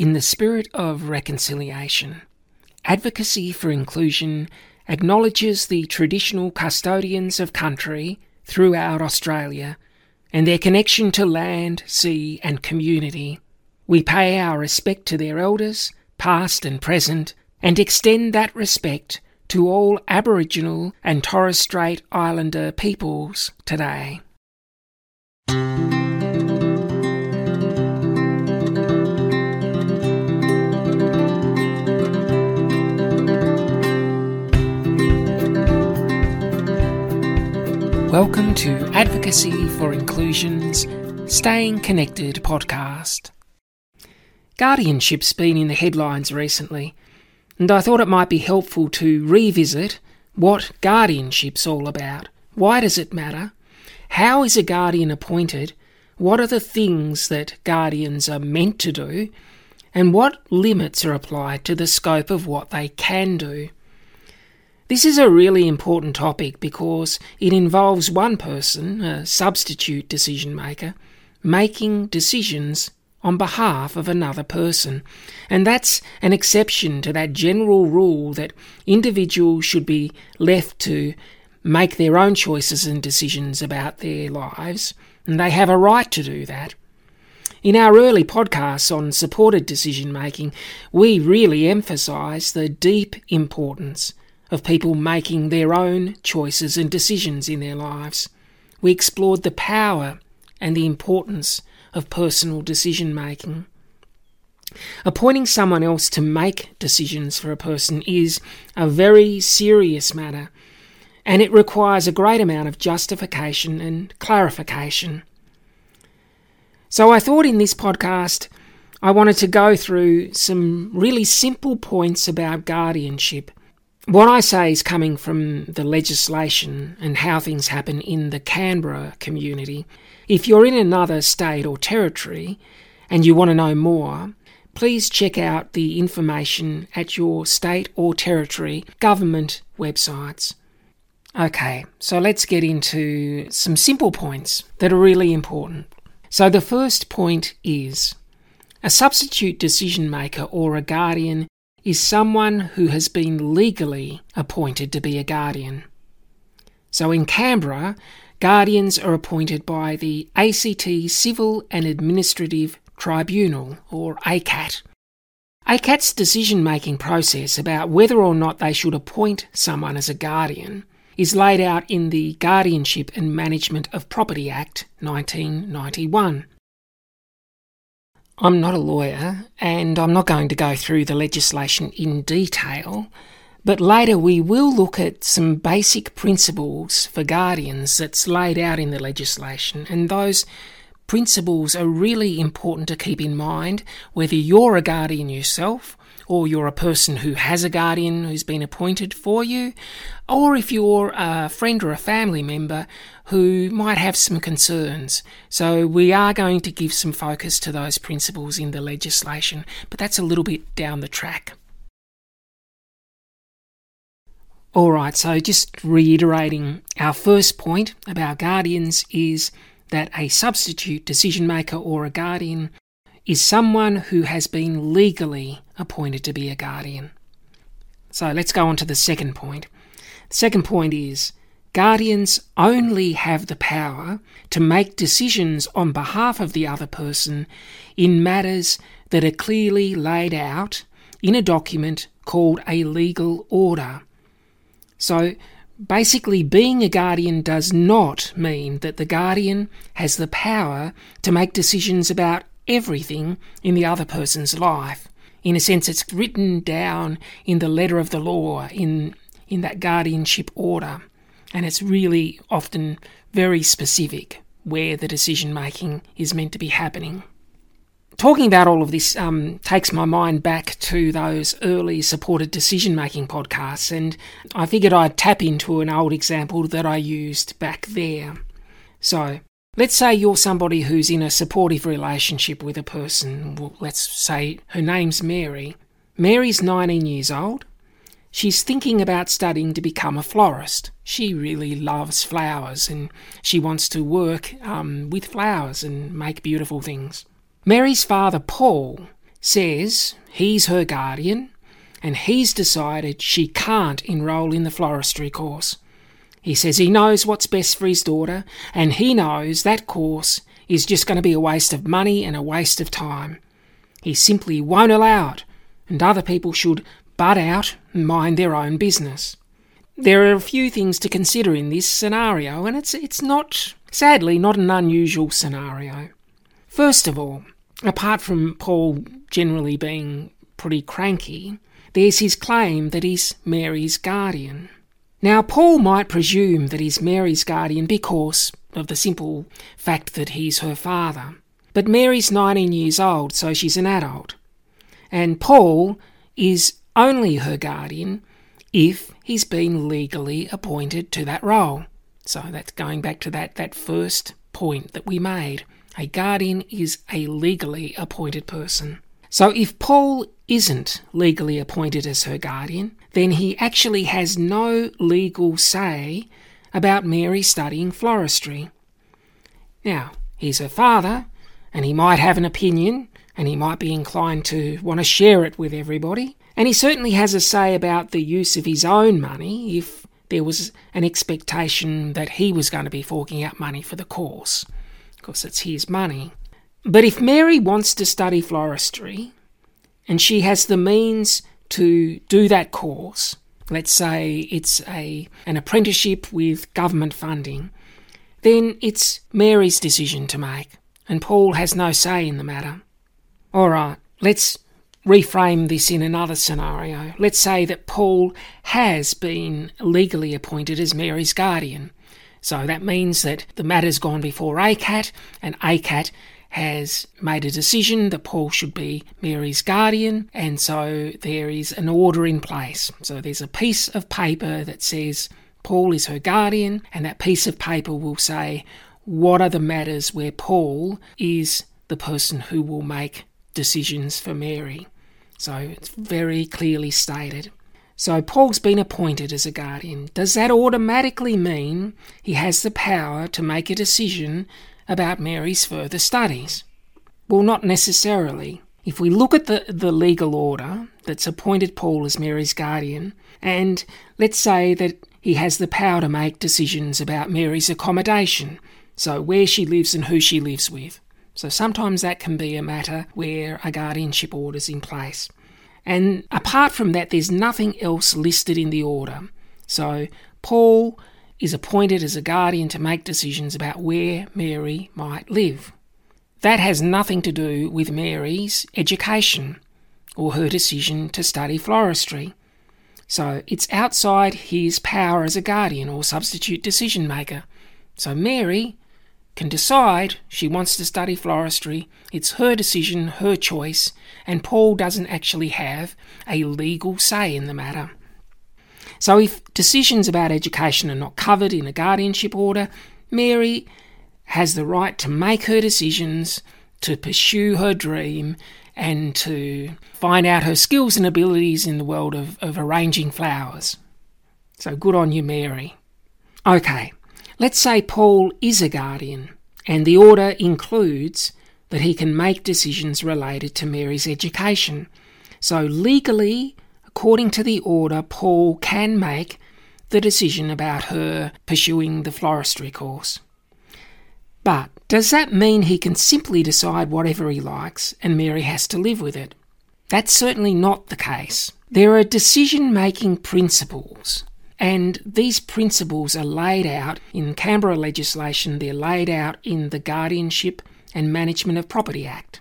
In the spirit of reconciliation, advocacy for inclusion acknowledges the traditional custodians of country throughout Australia and their connection to land, sea, and community. We pay our respect to their elders, past and present, and extend that respect to all Aboriginal and Torres Strait Islander peoples today. Welcome to Advocacy for Inclusion's Staying Connected podcast. Guardianship's been in the headlines recently, and I thought it might be helpful to revisit what guardianship's all about. Why does it matter? How is a guardian appointed? What are the things that guardians are meant to do? And what limits are applied to the scope of what they can do? This is a really important topic because it involves one person, a substitute decision maker, making decisions on behalf of another person. And that's an exception to that general rule that individuals should be left to make their own choices and decisions about their lives, and they have a right to do that. In our early podcasts on supported decision making, we really emphasise the deep importance of people making their own choices and decisions in their lives. We explored the power and the importance of personal decision making. Appointing someone else to make decisions for a person is a very serious matter, and it requires a great amount of justification and clarification. So, I thought in this podcast I wanted to go through some really simple points about guardianship what I say is coming from the legislation and how things happen in the Canberra community. If you're in another state or territory and you want to know more, please check out the information at your state or territory government websites. Okay, so let's get into some simple points that are really important. So, the first point is a substitute decision maker or a guardian is someone who has been legally appointed to be a guardian. So in Canberra, guardians are appointed by the ACT Civil and Administrative Tribunal, or ACAT. ACAT's decision making process about whether or not they should appoint someone as a guardian is laid out in the Guardianship and Management of Property Act 1991. I'm not a lawyer and I'm not going to go through the legislation in detail, but later we will look at some basic principles for guardians that's laid out in the legislation, and those principles are really important to keep in mind whether you're a guardian yourself or you're a person who has a guardian who's been appointed for you, or if you're a friend or a family member who might have some concerns. So, we are going to give some focus to those principles in the legislation, but that's a little bit down the track. Alright, so just reiterating our first point about guardians is that a substitute decision maker or a guardian is someone who has been legally appointed to be a guardian. So let's go on to the second point. The second point is guardians only have the power to make decisions on behalf of the other person in matters that are clearly laid out in a document called a legal order. So basically, being a guardian does not mean that the guardian has the power to make decisions about everything in the other person's life. In a sense, it's written down in the letter of the law, in, in that guardianship order, and it's really often very specific where the decision making is meant to be happening. Talking about all of this um, takes my mind back to those early supported decision making podcasts, and I figured I'd tap into an old example that I used back there. So, Let's say you're somebody who's in a supportive relationship with a person. Well, let's say her name's Mary. Mary's 19 years old. She's thinking about studying to become a florist. She really loves flowers and she wants to work um, with flowers and make beautiful things. Mary's father, Paul, says he's her guardian and he's decided she can't enrol in the floristry course. He says he knows what's best for his daughter and he knows that course is just going to be a waste of money and a waste of time. He simply won't allow it, and other people should butt out and mind their own business. There are a few things to consider in this scenario, and it's, it's not, sadly, not an unusual scenario. First of all, apart from Paul generally being pretty cranky, there's his claim that he's Mary's guardian. Now, Paul might presume that he's Mary's guardian because of the simple fact that he's her father. But Mary's 19 years old, so she's an adult. And Paul is only her guardian if he's been legally appointed to that role. So that's going back to that, that first point that we made. A guardian is a legally appointed person. So if Paul isn't legally appointed as her guardian, then he actually has no legal say about Mary studying floristry. Now, he's her father, and he might have an opinion, and he might be inclined to want to share it with everybody, and he certainly has a say about the use of his own money if there was an expectation that he was going to be forking out money for the course. Of course, it's his money. But if Mary wants to study floristry, and she has the means to do that course, let's say it's a an apprenticeship with government funding, then it's Mary's decision to make, and Paul has no say in the matter. All right, let's reframe this in another scenario. Let's say that Paul has been legally appointed as Mary's guardian. So that means that the matter's gone before ACAT, and ACAT has made a decision that Paul should be Mary's guardian, and so there is an order in place. So there's a piece of paper that says Paul is her guardian, and that piece of paper will say what are the matters where Paul is the person who will make decisions for Mary. So it's very clearly stated. So Paul's been appointed as a guardian. Does that automatically mean he has the power to make a decision about Mary's further studies? Well, not necessarily. If we look at the, the legal order that's appointed Paul as Mary's guardian, and let's say that he has the power to make decisions about Mary's accommodation, so where she lives and who she lives with. So sometimes that can be a matter where a guardianship order is in place. And apart from that, there's nothing else listed in the order. So Paul is appointed as a guardian to make decisions about where Mary might live. That has nothing to do with Mary's education or her decision to study floristry. So it's outside his power as a guardian or substitute decision maker. So Mary can decide she wants to study floristry. It's her decision, her choice, and Paul doesn't actually have a legal say in the matter. So, if decisions about education are not covered in a guardianship order, Mary has the right to make her decisions, to pursue her dream, and to find out her skills and abilities in the world of, of arranging flowers. So, good on you, Mary. Okay, let's say Paul is a guardian, and the order includes that he can make decisions related to Mary's education. So, legally, according to the order, Paul can make the decision about her pursuing the floristry course. But does that mean he can simply decide whatever he likes and Mary has to live with it? That's certainly not the case. There are decision making principles, and these principles are laid out in Canberra legislation, they're laid out in the Guardianship and Management of Property Act.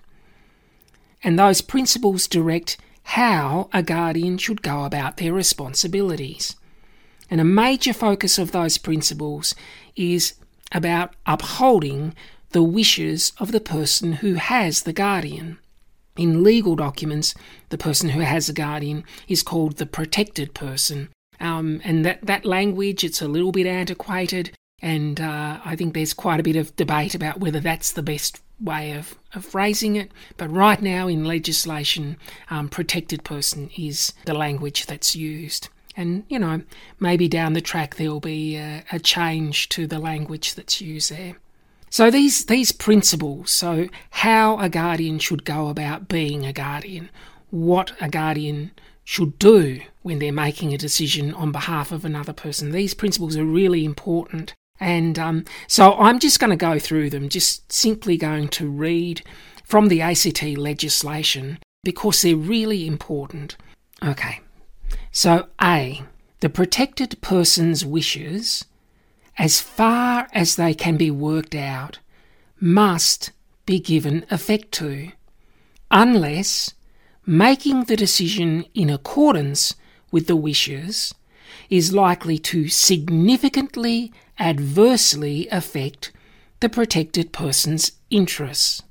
And those principles direct how a guardian should go about their responsibilities. And a major focus of those principles is about upholding the wishes of the person who has the guardian. In legal documents, the person who has a guardian is called the protected person. Um, and that, that language, it's a little bit antiquated, and uh, I think there's quite a bit of debate about whether that's the best way of, of phrasing it. But right now in legislation, um, protected person is the language that's used. And, you know, maybe down the track there'll be a, a change to the language that's used there. So these these principles, so how a guardian should go about being a guardian, what a guardian should do when they're making a decision on behalf of another person. These principles are really important. And um, so I'm just going to go through them, just simply going to read from the ACT legislation because they're really important. Okay, so A, the protected person's wishes, as far as they can be worked out, must be given effect to, unless making the decision in accordance with the wishes is likely to significantly adversely affect the protected person's interests.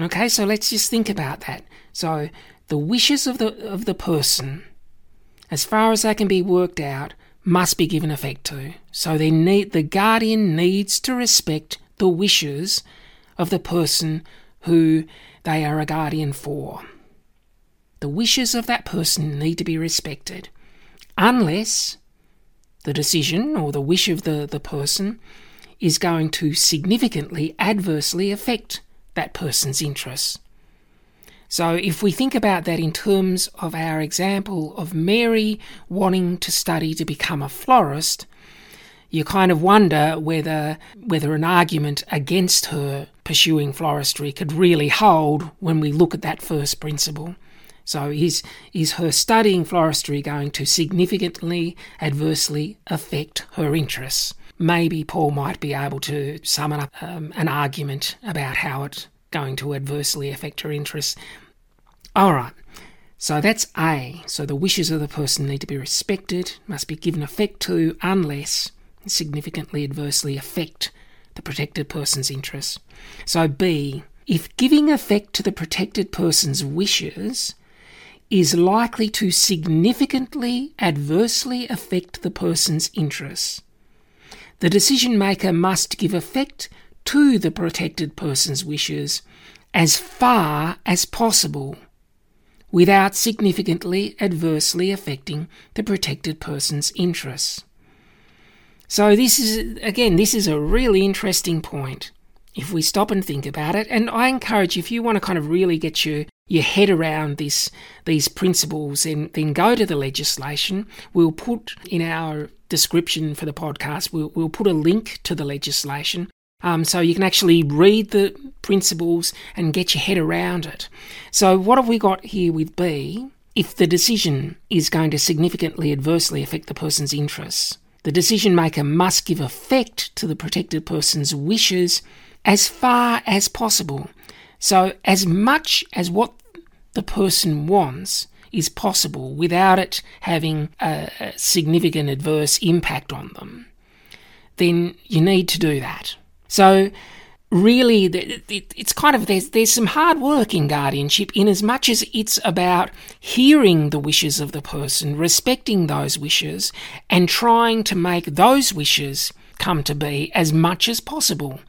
Okay, so let's just think about that. So the wishes of the of the person, as far as they can be worked out, must be given effect to. So they need the guardian needs to respect the wishes of the person who they are a guardian for. The wishes of that person need to be respected, unless the decision or the wish of the, the person is going to significantly adversely affect that person's interests. So, if we think about that in terms of our example of Mary wanting to study to become a florist, you kind of wonder whether whether an argument against her pursuing floristry could really hold when we look at that first principle. So is is her studying floristry going to significantly adversely affect her interests? Maybe Paul might be able to summon up um, an argument about how it's going to adversely affect her interests. All right. So that's A. So the wishes of the person need to be respected, must be given effect to, unless significantly adversely affect the protected person's interests. So, B, if giving effect to the protected person's wishes is likely to significantly adversely affect the person's interests, the decision maker must give effect to the protected person's wishes as far as possible without significantly adversely affecting the protected person's interests. So this is again this is a really interesting point if we stop and think about it and I encourage if you want to kind of really get your your head around this these principles and then go to the legislation. We'll put in our description for the podcast we'll, we'll put a link to the legislation um, so you can actually read the principles and get your head around it. So what have we got here with b? If the decision is going to significantly adversely affect the person's interests the decision maker must give effect to the protected person's wishes as far as possible. So, as much as what the person wants is possible without it having a, significant adverse impact on them, then you need to do that. So, really it's kind of there's there's some hard work in guardianship in as much as it's about hearing the wishes of the person respecting those wishes and trying to make those wishes come to be as much as possible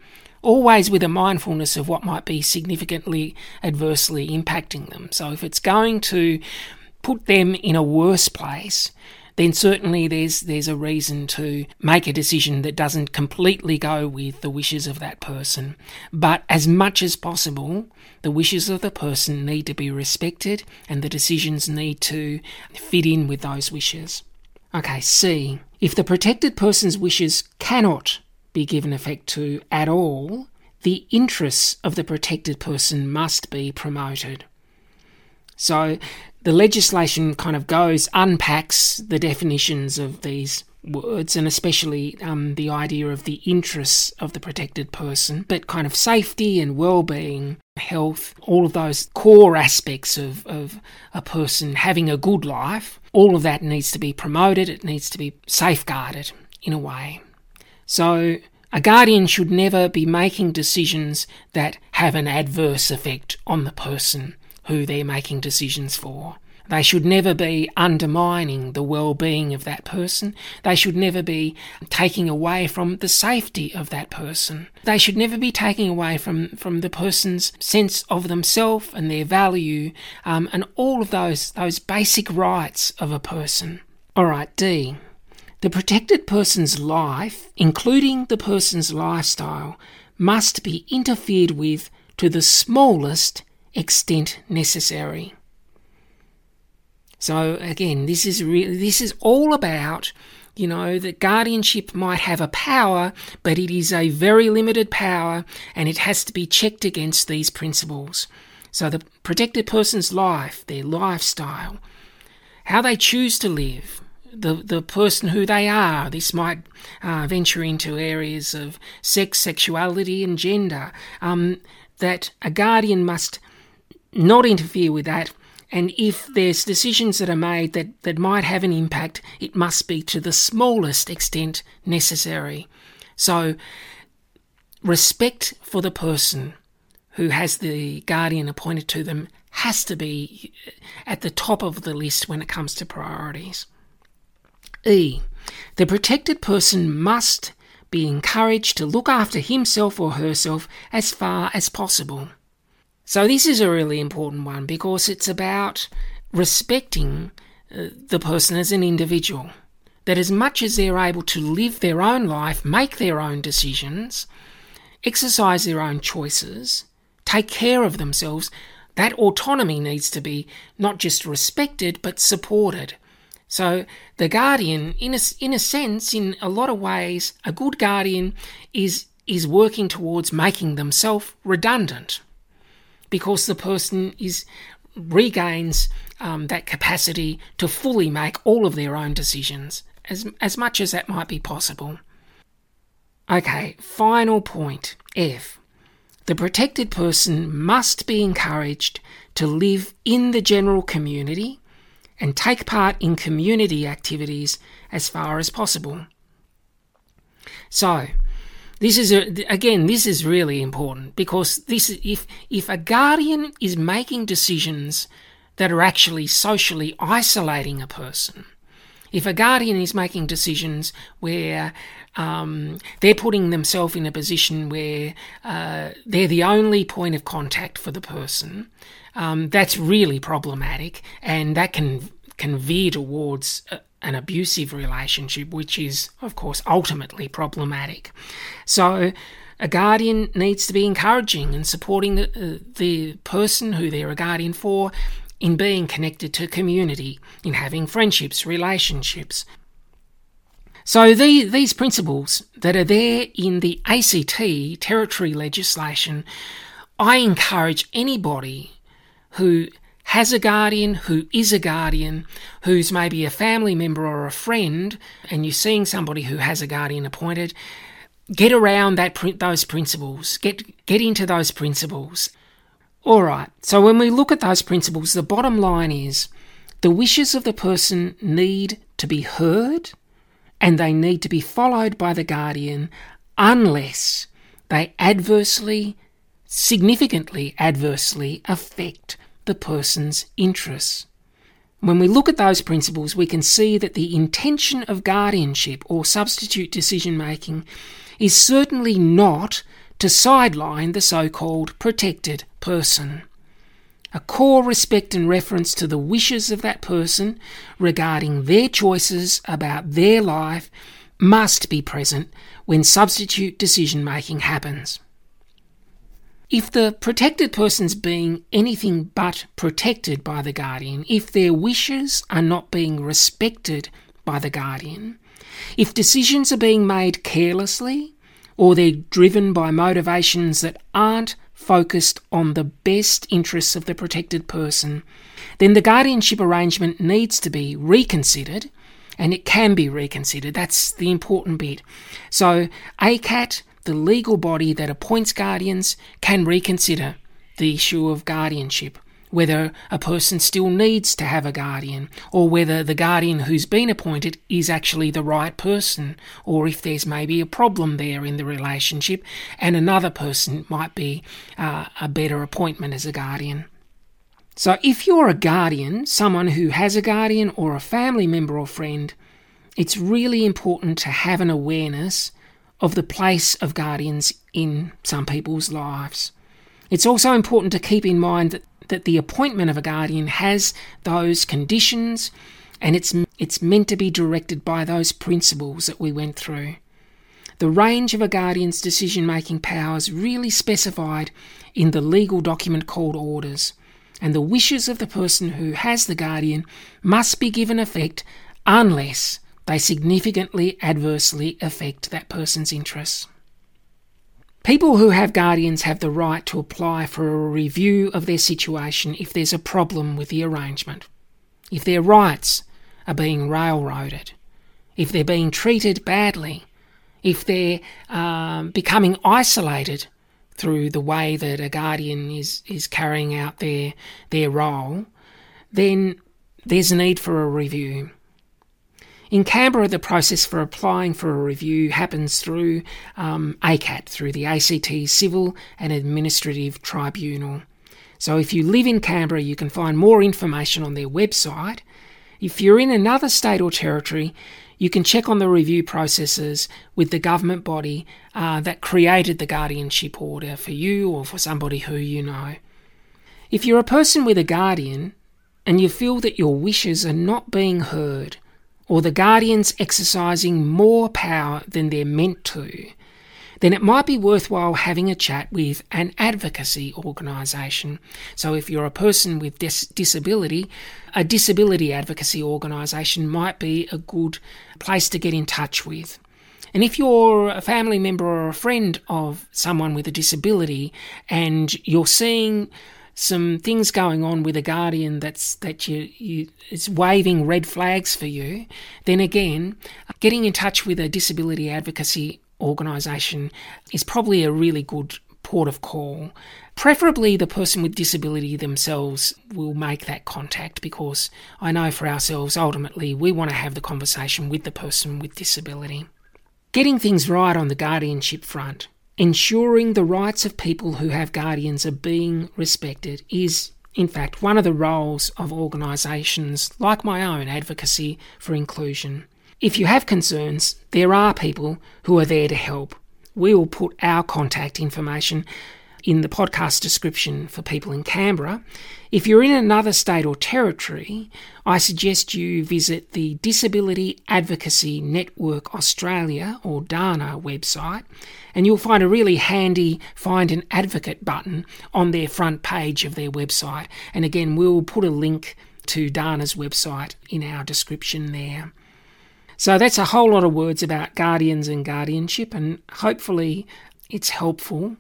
always with a mindfulness of what might be significantly adversely impacting them so if it's going to put them in a worse place then certainly there's there's a reason to make a decision that doesn't completely go with the wishes of that person. But as much as possible, the wishes of the person need to be respected and the decisions need to fit in with those wishes. Okay, C. If the protected person's wishes cannot be given effect to at all, the interests of the protected person must be promoted. So the legislation kind of goes, unpacks the definitions of these words and especially um, the idea of the interests of the protected person, but kind of safety and well-being, health, all of those core aspects of, of a person having a good life, all of that needs to be promoted, it needs to be safeguarded in a way. So a guardian should never be making decisions that have an adverse effect on the person who they're making decisions for. They should never be undermining the well being of that person. They should never be taking away from the safety of that person. They should never be taking away from, from the person's sense of themselves and their value um, and all of those, those basic rights of a person. All right, D. The protected person's life, including the person's lifestyle, must be interfered with to the smallest extent necessary. So again, this is really this is all about you know that guardianship might have a power, but it is a very limited power, and it has to be checked against these principles. So the protected person's life, their lifestyle, how they choose to live, the, the person who they are. This might uh, venture into areas of sex, sexuality, and gender. Um, that a guardian must not interfere with that. And if there's decisions that are made that, that might have an impact, it must be to the smallest extent necessary. So, respect for the person who has the guardian appointed to them has to be at the top of the list when it comes to priorities. E. The protected person must be encouraged to look after himself or herself as far as possible. So, this is a really important one because it's about respecting uh, the person as an individual. That as much as they're able to live their own life, make their own decisions, exercise their own choices, take care of themselves, that autonomy needs to be not just respected but supported. So the guardian, in a, in a sense, in a lot of ways, a good guardian is is working towards making themselves redundant, because the person is regains um, that capacity to fully make all of their own decisions, as as much as that might be possible. Okay, final point F. The protected person must be encouraged to live in the general community and take part in community activities as far as possible. So, this is a, again this is really important because this if if a guardian is making decisions that are actually socially isolating a person if a guardian is making decisions where um, they're putting themselves in a position where uh, they're the only point of contact for the person, um, that's really problematic, and that can can veer towards a, an abusive relationship, which is, of course, ultimately problematic. So, a guardian needs to be encouraging and supporting the, uh, the person who they're a guardian for in being connected to community, in having friendships, relationships. So the, these principles that are there in the ACT territory legislation, I encourage anybody who has a guardian, who is a guardian, who's maybe a family member or a friend, and you're seeing somebody who has a guardian appointed, get around that those principles. Get get into those principles. All right. So when we look at those principles, the bottom line is the wishes of the person need to be heard and they need to be followed by the guardian unless they adversely, significantly adversely affect the person's interests. When we look at those principles, we can see that the intention of guardianship or substitute decision making is certainly not to sideline the so called protected person. A core respect and reference to the wishes of that person regarding their choices about their life must be present when substitute decision making happens. If the protected person's being anything but protected by the guardian, if their wishes are not being respected by the guardian, if decisions are being made carelessly, or they're driven by motivations that aren't focused on the best interests of the protected person, then the guardianship arrangement needs to be reconsidered and it can be reconsidered. That's the important bit. So, ACAT the legal body that appoints guardians can reconsider the issue of guardianship, whether a person still needs to have a guardian, or whether the guardian who's been appointed is actually the right person, or if there's maybe a problem there in the relationship and another person might be uh, a better appointment as a guardian. So, if you're a guardian, someone who has a guardian or a family member or friend, it's really important to have an awareness of the place of guardians in some people's lives. It's also important to keep in mind that, that the appointment of a guardian has those conditions and it's, it's meant to be directed by those principles that we went through. The range of a guardian's decision making powers really specified in the legal document called orders, and the wishes of the person who has the guardian must be given effect unless they significantly adversely affect that person's interests. People who have guardians have the right to apply for a review of their situation if there's a problem with the arrangement, if their rights are being railroaded, if they're being treated badly, if they're um, becoming isolated through the way that a guardian is, is carrying out their, their role, then there's a need for a review. In Canberra, the process for applying for a review happens through um, ACAT, through the ACT Civil and Administrative Tribunal. So if you live in Canberra, you can find more information on their website. If you're in another state or territory, you can check on the review processes with the government body uh, that created the guardianship order for you or for somebody who you know. If you're a person with a guardian and you feel that your wishes are not being heard, or the guardians exercising more power than they're meant to, then it might be worthwhile having a chat with an advocacy organisation. So, if you're a person with dis- disability, a disability advocacy organisation might be a good place to get in touch with. And if you're a family member or a friend of someone with a disability and you're seeing some things going on with a guardian that's that you, you is waving red flags for you, then again, getting in touch with a disability advocacy organisation is probably a really good port of call. Preferably, the person with disability themselves will make that contact because I know for ourselves, ultimately, we want to have the conversation with the person with disability. Getting things right on the guardianship front Ensuring the rights of people who have guardians are being respected is, in fact, one of the roles of organisations like my own advocacy for inclusion. If you have concerns, there are people who are there to help. We will put our contact information in the podcast description for people in Canberra. If you're in another state or territory, I suggest you visit the Disability Advocacy Network Australia or DANA website, and you'll find a really handy Find an Advocate button on their front page of their website. And again, we'll put a link to DANA's website in our description there. So that's a whole lot of words about guardians and guardianship, and hopefully it's helpful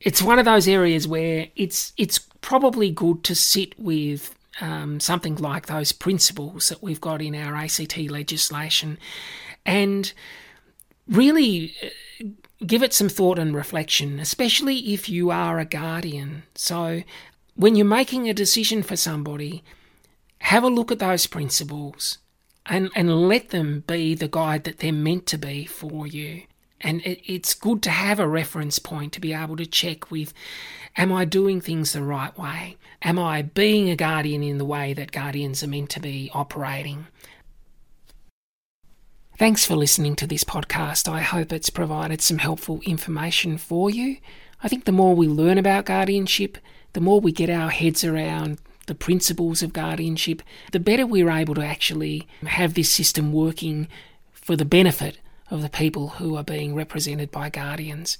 it's one of those areas where it's it's probably good to sit with um, something like those principles that we've got in our ACT legislation, and really uh, give it some thought and reflection, especially if you are a guardian. So when you're making a decision for somebody, have a look at those principles and, and let them be the guide that they're meant to be for you. And it, it's good to have a reference point to be able to check with Am I doing things the right way? Am I being a guardian in the way that guardians are meant to be operating? Thanks for listening to this podcast. I hope it's provided some helpful information for you. I think the more we learn about guardianship, the more we get our heads around the principles of guardianship, the better we're able to actually have this system working for the benefit of the people who are being represented by guardians.